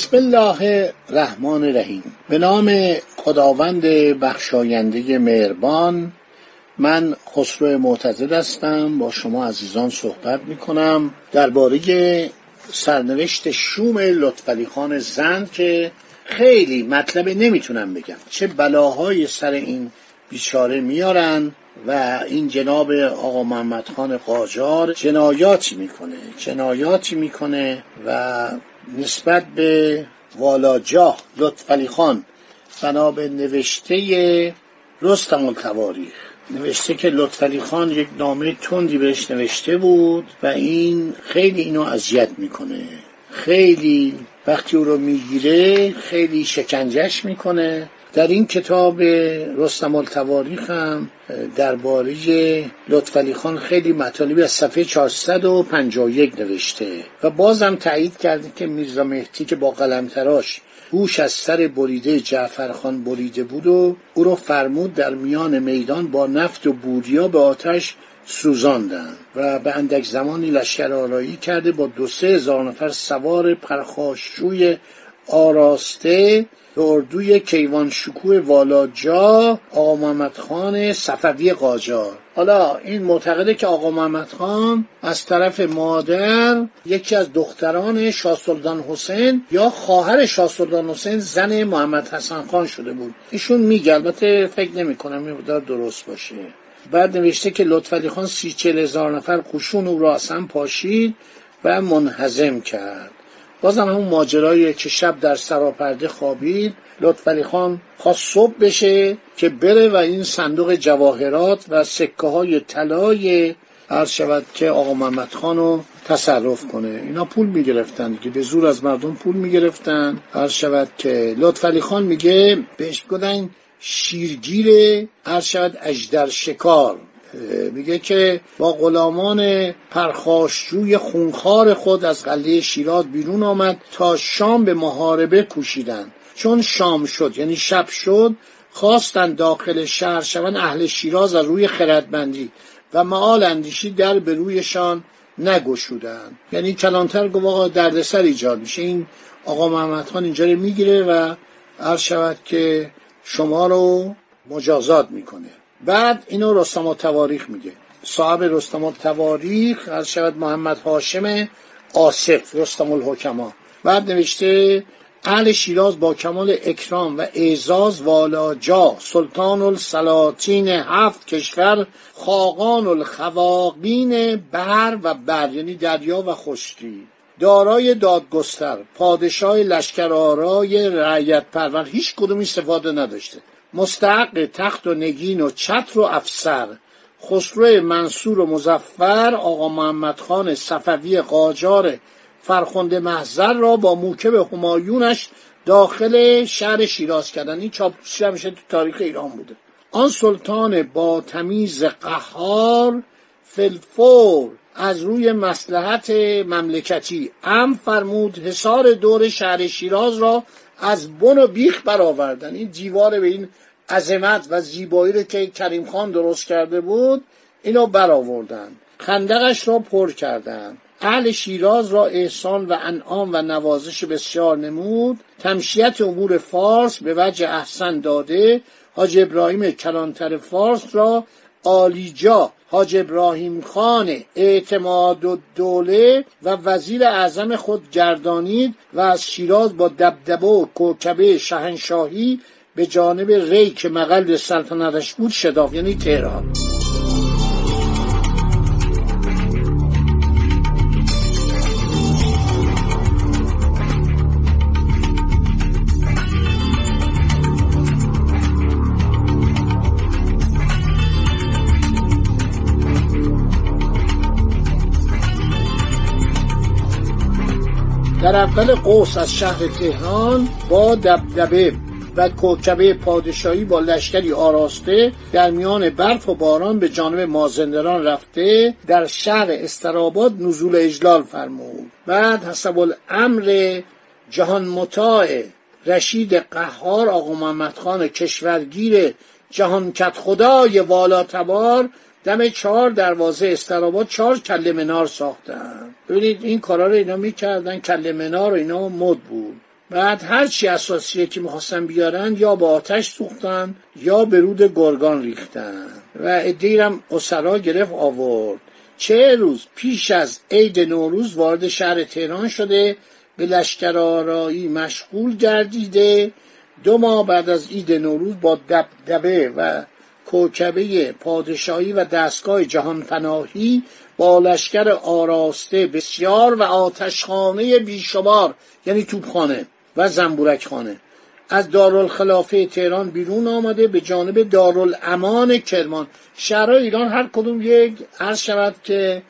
بسم الله الرحمن الرحیم. به نام خداوند بخشاینده مهربان من خسرو معتزد هستم. با شما عزیزان صحبت می کنم درباره سرنوشت شوم لطفعلی خان زند که خیلی مطلب نمی‌تونم بگم. چه بلاهای سر این بیچاره میارن و این جناب آقا محمد خان قاجار جنایاتی می‌کنه جنایاتی می‌کنه و نسبت به والاجاه لطفعلی خان بنا به نوشته رستم التواریخ نوشته که لطفعلی خان یک نامه تندی بهش نوشته بود و این خیلی اینو اذیت می‌کنه. خیلی وقتی او رو می‌گیره خیلی شکنجش می‌کنه. در این کتاب رستم التواریخ هم درباره لطفعلی خان خیلی مطالبی از صفحه 451 نوشته و بازم تایید کرده که میرزا مهدی که با قلم تراش گوش از سر بریده جعفرخان بریده بود و او رو فرمود در میان میدان با نفت و بوریا به آتش سوزاندن و به اندک زمانی لشکر آرایی کرده با دو سه هزار نفر سوار پرخاشجوی آراسته اردوی کیوان شکوه والاجا آقا محمد خان صفوی قاجار. حالا این معتقده که آقا محمد خان از طرف مادر یکی از دختران شاه سلطان حسین یا خواهر شاه سلطان حسین زن محمد حسن خان شده بود. ایشون میگه البته فکر نمی کنم این درست باشه. بعد نوشته که لطفعلی خان سی چل هزار نفر قشون او را اصلا پاشید و منحزم کرد. بازم همون ماجرایی که شب در سراپرده خوابید. لطفعلی خان خواست صبح بشه که بره و این صندوق جواهرات و سکه های طلای عرض شود که آقا محمد خان رو تصرف کنه. اینا پول می‌گرفتن که به زور از مردم پول می‌گرفتن. عرض شود که لطفعلی خان میگه بهش گفتن شیرگیر عرض شود اجدر شکار میگه که با غلامان پرخاشجوی خونخوار خود از قلعه شیراز بیرون آمد تا شام به محاربه کوشیدند. چون شام شد یعنی شب شد خواستند داخل شهر شوند اهل شیراز از روی خردمندی و معال اندیشی در به رویشان نگشودند. یعنی کلانتر گفت آقا دردسر ایجاد میشه. این آقا محمد خان اینجا رو می‌گیره و عرض شود که شما رو مجازات می‌کنه. بعد اینو رستم و تواریخ میگه. صاحب رستم و تواریخ از شود محمد هاشم آصف رستم الحکما. بعد نوشته اهل شیراز با کمال اکرام و اعزاز والاجا سلطان السلاطین هفت کشور خاقان الخواقین بر و بر یعنی دریا و خشکی. دارای دادگستر پادشاه لشکرآرای رعیت پرور هیچ کدوم استفاده نداشته. مستحق تخت و نگین و چتر و افسر. خسرو منصور و مزفر آقا محمد خان صفوی قاجار فرخنده محضر را با موکب همایونش داخل شهر شیراز کردن. این چاپلوسی همیشه تو تاریخ ایران بوده. آن سلطان با تمیز قهار فلفور از روی مسلحت مملکتی ام فرمود حصار دور شهر شیراز را از بن و بیخ برآوردن. این دیوار به این عظمت و زیبایی رو که کریم خان درست کرده بود اینو برآوردن. خندقش را پر کردند اهل شیراز را احسان و انعام و نوازش بسیار نمود. تمشیت امور فارس به وجه احسن داده. حاج ابراهیم کلانتر فارس را آلیجا حاج ابراهیم خان اعتماد و دوله و وزیر اعظم خود گردانید و از شیراز با دبدبه و کوکبه شهنشاهی به جانب ری که مقل سلطنتش بود شداف یعنی تهران. در اول قوس از شهر تهران با دبدبه و کوکبه پادشاهی با لشکری آراسته در میان برف و باران به جانب مازندران رفته در شهر استراباد نزول اجلال فرمود. بعد حسب الامر جهان مطاع رشید قهار آقا محمد خان کشورگیر جهان کت خدای والا تبار دم چهار دروازه استراباد چهار کل منار ساختن. ببینید این کارا رو اینا می‌کردن کل منار اینا مد بود. بعد هر چی اساسیه که می‌خواستن بیارن یا با آتش سوختن یا به رود گرگان ریختن. و ادیرم اسرا گرفت آورد. چه روز؟ پیش از عید نوروز وارد شهر تهران شده به لشکر آرایی مشغول گردیده. دو ماه بعد از عید نوروز با دبدبه و کوکبه پادشاهی و دستگاه جهان پناهی با لشکر آراسته بسیار و آتشخانه بیشمار یعنی توپخانه و زنبورک خانه از دارالخلافه تهران بیرون آمده به جانب دارالامان کرمان. شهرهای ایران هر کدوم یک عرض شود که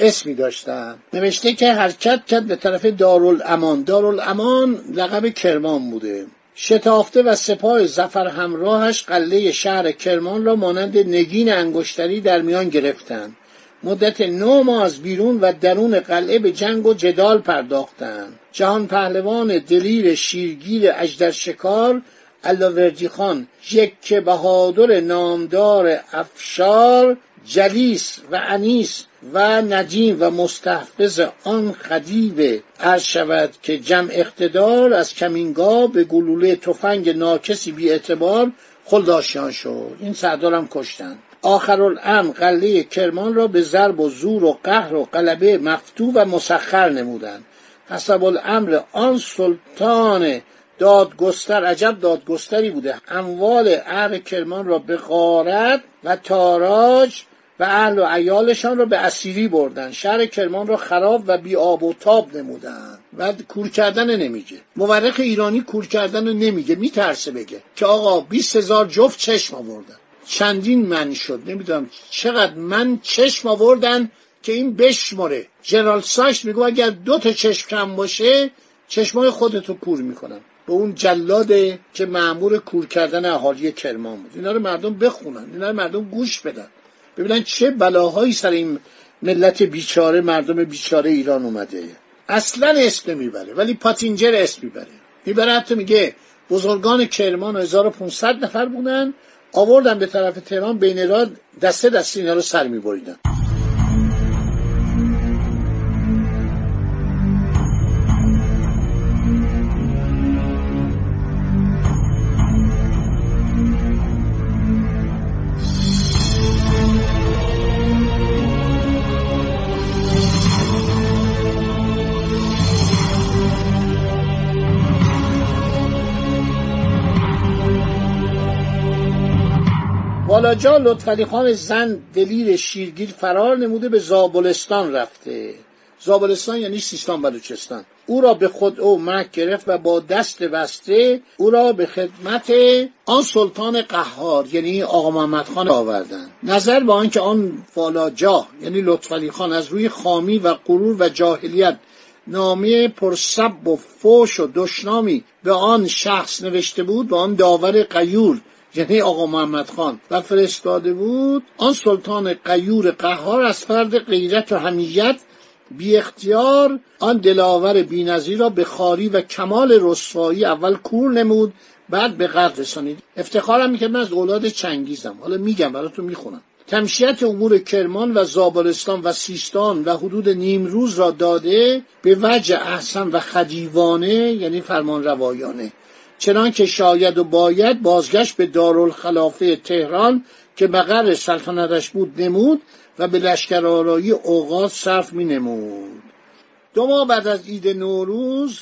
اسمی داشتن. نوشته که حرکت کرد به طرف دارالامان دارالامان لقب کرمان بوده. شتافته و سپاه زفر همراهش قله شهر کرمان را مانند نگین انگشتری در میان گرفتند. مدت نو ماه از بیرون و درون قلعه به جنگ و جدال پرداختند. جهان پهلوان دلیر شیرگیر اجدر شکار علاوردی خان یک بهادر نامدار افشار جلیس و انیس و ندیم و مستحفظ آن خدیو عرض شود که جمع اقتدار از کمینگاه به گلوله تفنگ ناکسی بی اعتبار خلداشیان شد. این سردارم کشتند آخرالامر قله کرمان را به ضرب و زور و قهر و قلبه مفتو و مسخر نمودند. حسب الامر آن سلطان دادگستر عجب دادگستری بوده. اموال اهل کرمان را به غارت و تاراج و اهل و عیالشان را به اسیری بردن. شهر کرمان را خراب و بی آب و تاب نمودن. و کور کردن نمیگه. مورخ ایرانی کور کردن نمیگه. میترسه بگه که آقا 20 هزار جفت چشم آوردن. چندین من شد. نمی‌دونم چقدر من چشم آوردن که این بشماره جنرال ساش میگه اگر دو تا چشم کم باشه چشمای خودتو کور می‌کنم به اون جلاده که معمور کور کردن اهالی کرمان بود. اینا رو مردم بخونن. اینا رو مردم گوش بدن. ببینن چه بلاهایی سر این ملت بیچاره مردم بیچاره ایران اومده. اصلا اسم نمی‌بره ولی پاتینجر اسم می‌بره. می‌بره حتی میگه بزرگان کرمان 1500 نفر بودن آوردن به طرف تهران بین را دسته دسته اینا رو سر میبریدن. والاجا لطفعلی خان زن دلیر شیرگیر فرار نموده به زابلستان رفته. زابلستان یعنی سیستان بلوچستان او را به خود او مک گرفت و با دست بسته او را به خدمت آن سلطان قهار یعنی آقا محمد خان آوردن. نظر به آنکه آن فالاجا یعنی لطفعلی خان از روی خامی و غرور و جاهلیت نامه پرسب و فوش و دشنامی به آن شخص نوشته بود به آن داور قیور. یعنی آقا محمد خان و فرستاده بود آن سلطان قیور قهار از فرد غیرت و همیت بی اختیار آن دلاور بینظیر را به خاری و کمال رسوایی اول کور نمود بعد به قدر رسانید. افتخارم می‌کرد من از اولاد چنگیزم. حالا میگم براتون می‌خونم. تمشیت امور کرمان و زابلستان و سیستان و حدود نیمروز را داده به وجه احسن و خدیوانه یعنی فرمان روایانه چنان که شاید و باید بازگشت به دارالخلافه تهران که مقر سلطنتش بود نمود و به لشکر آرایی اوقات صرف می نمود دو ماه بعد از عید نوروز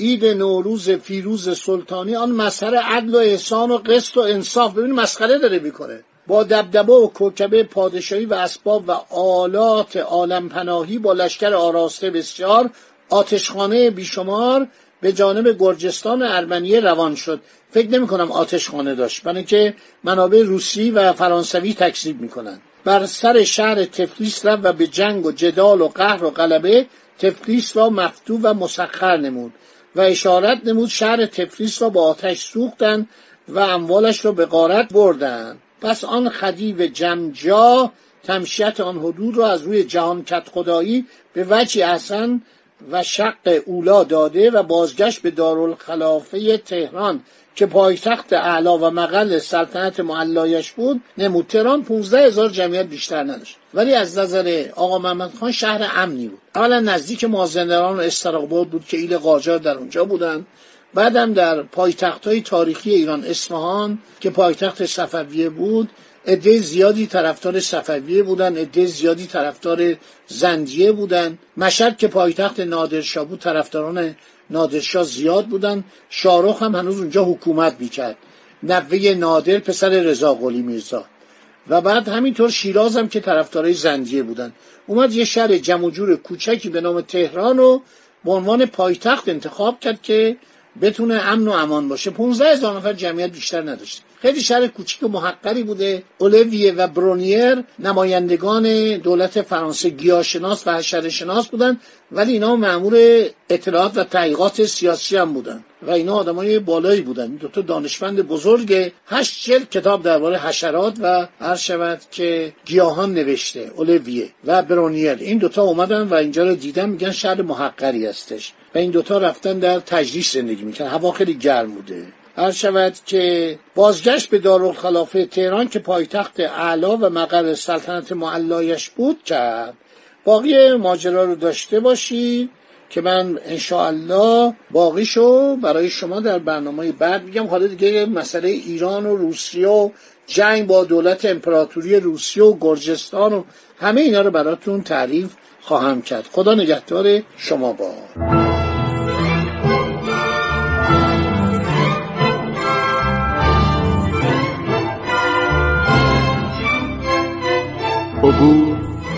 عید نوروز فیروز سلطانی آن مظهر عدل و احسان و قسط و انصاف ببین مسخره داره می‌کنه. با دبدبه و کوکبه پادشاهی و اسباب و آلات عالم پناهی با لشکر آراسته بسیار آتشخانه بیشمار به جانب گرجستان ارمنیه روان شد. فکر نمی کنم آتشخانه داشت برای که منابع روسی و فرانسوی تکذیب می‌کنند بر سر شهر تفلیس رفت و به جنگ و جدال و قهر و غلبه تفلیس را مفتو و مسخر نمود و اشارت نمود شهر تفلیس را با آتش سوختند و اموالش را به غارت بردند. پس آن خدیو جمجا تمشیت آن حدود را از روی جهان کت خدایی به وجه احسن و شق اولا داده و بازگشت به دارالخلافه تهران که پایتخت اعلا و مقل سلطنت معلایش بود نمود. تهران 15 هزار جمعیت بیشتر نداشت. ولی از نظر آقا محمد خان شهر امنی بود. اولا نزدیک مازندران و استراباد بود که ایل قاجار در اونجا بودند بعدم در پایتخت های تاریخی ایران اصفهان که پایتخت صفویه بود عده زیادی طرفدار صفویه بودن عده زیادی طرفدار زندیه بودن. مشهد که پایتخت نادرشاه بود طرفداران نادرشاه زیاد بودن. شارخ هم هنوز اونجا حکومت می‌کرد. نوه نادر پسر رضا قلی میرزا. و بعد همینطور شیراز هم که طرفدارای زندیه بودن. اومد یه شهر جمع کوچکی به نام تهران رو به عنوان پایتخت انتخاب کرد که بتونه امن و امان باشه. 15 هزار نفر جمعیت بیشتر نداشته. خیلی شهر کوچیک و محقری بوده. اولویه و برونیر نمایندگان دولت فرانسه گیاهشناس و شناس بودن ولی اینا مأمور اطلاعات و تحقیقات سیاسی هم بودن و اینا آدمای بالایی بودن. دو تا دانشمند بزرگ. هشت جلد کتاب درباره حشرات و هر شود که گیاهان نوشته. اولویه و برونیر. این دوتا اومدن و اینجا رو دیدن میگن شهر محقری هستش. و این دوتا رفتن در تجریش زندگی می‌کنن هوا خیلی گرم بوده. هر شود که بازگشت به دارالخلافه تهران که پایتخت اعلا و مقر سلطنت معلایش بود کرد. باقی ماجرا رو داشته باشید که من انشاءالله باقیشو برای شما در برنامه بعد میگم. حالا دیگه مسئله ایران و روسیه و جنگ با دولت امپراتوری روسیه و گرجستان و همه اینا رو براتون تعریف خواهم کرد. خدا نگهدار شما با.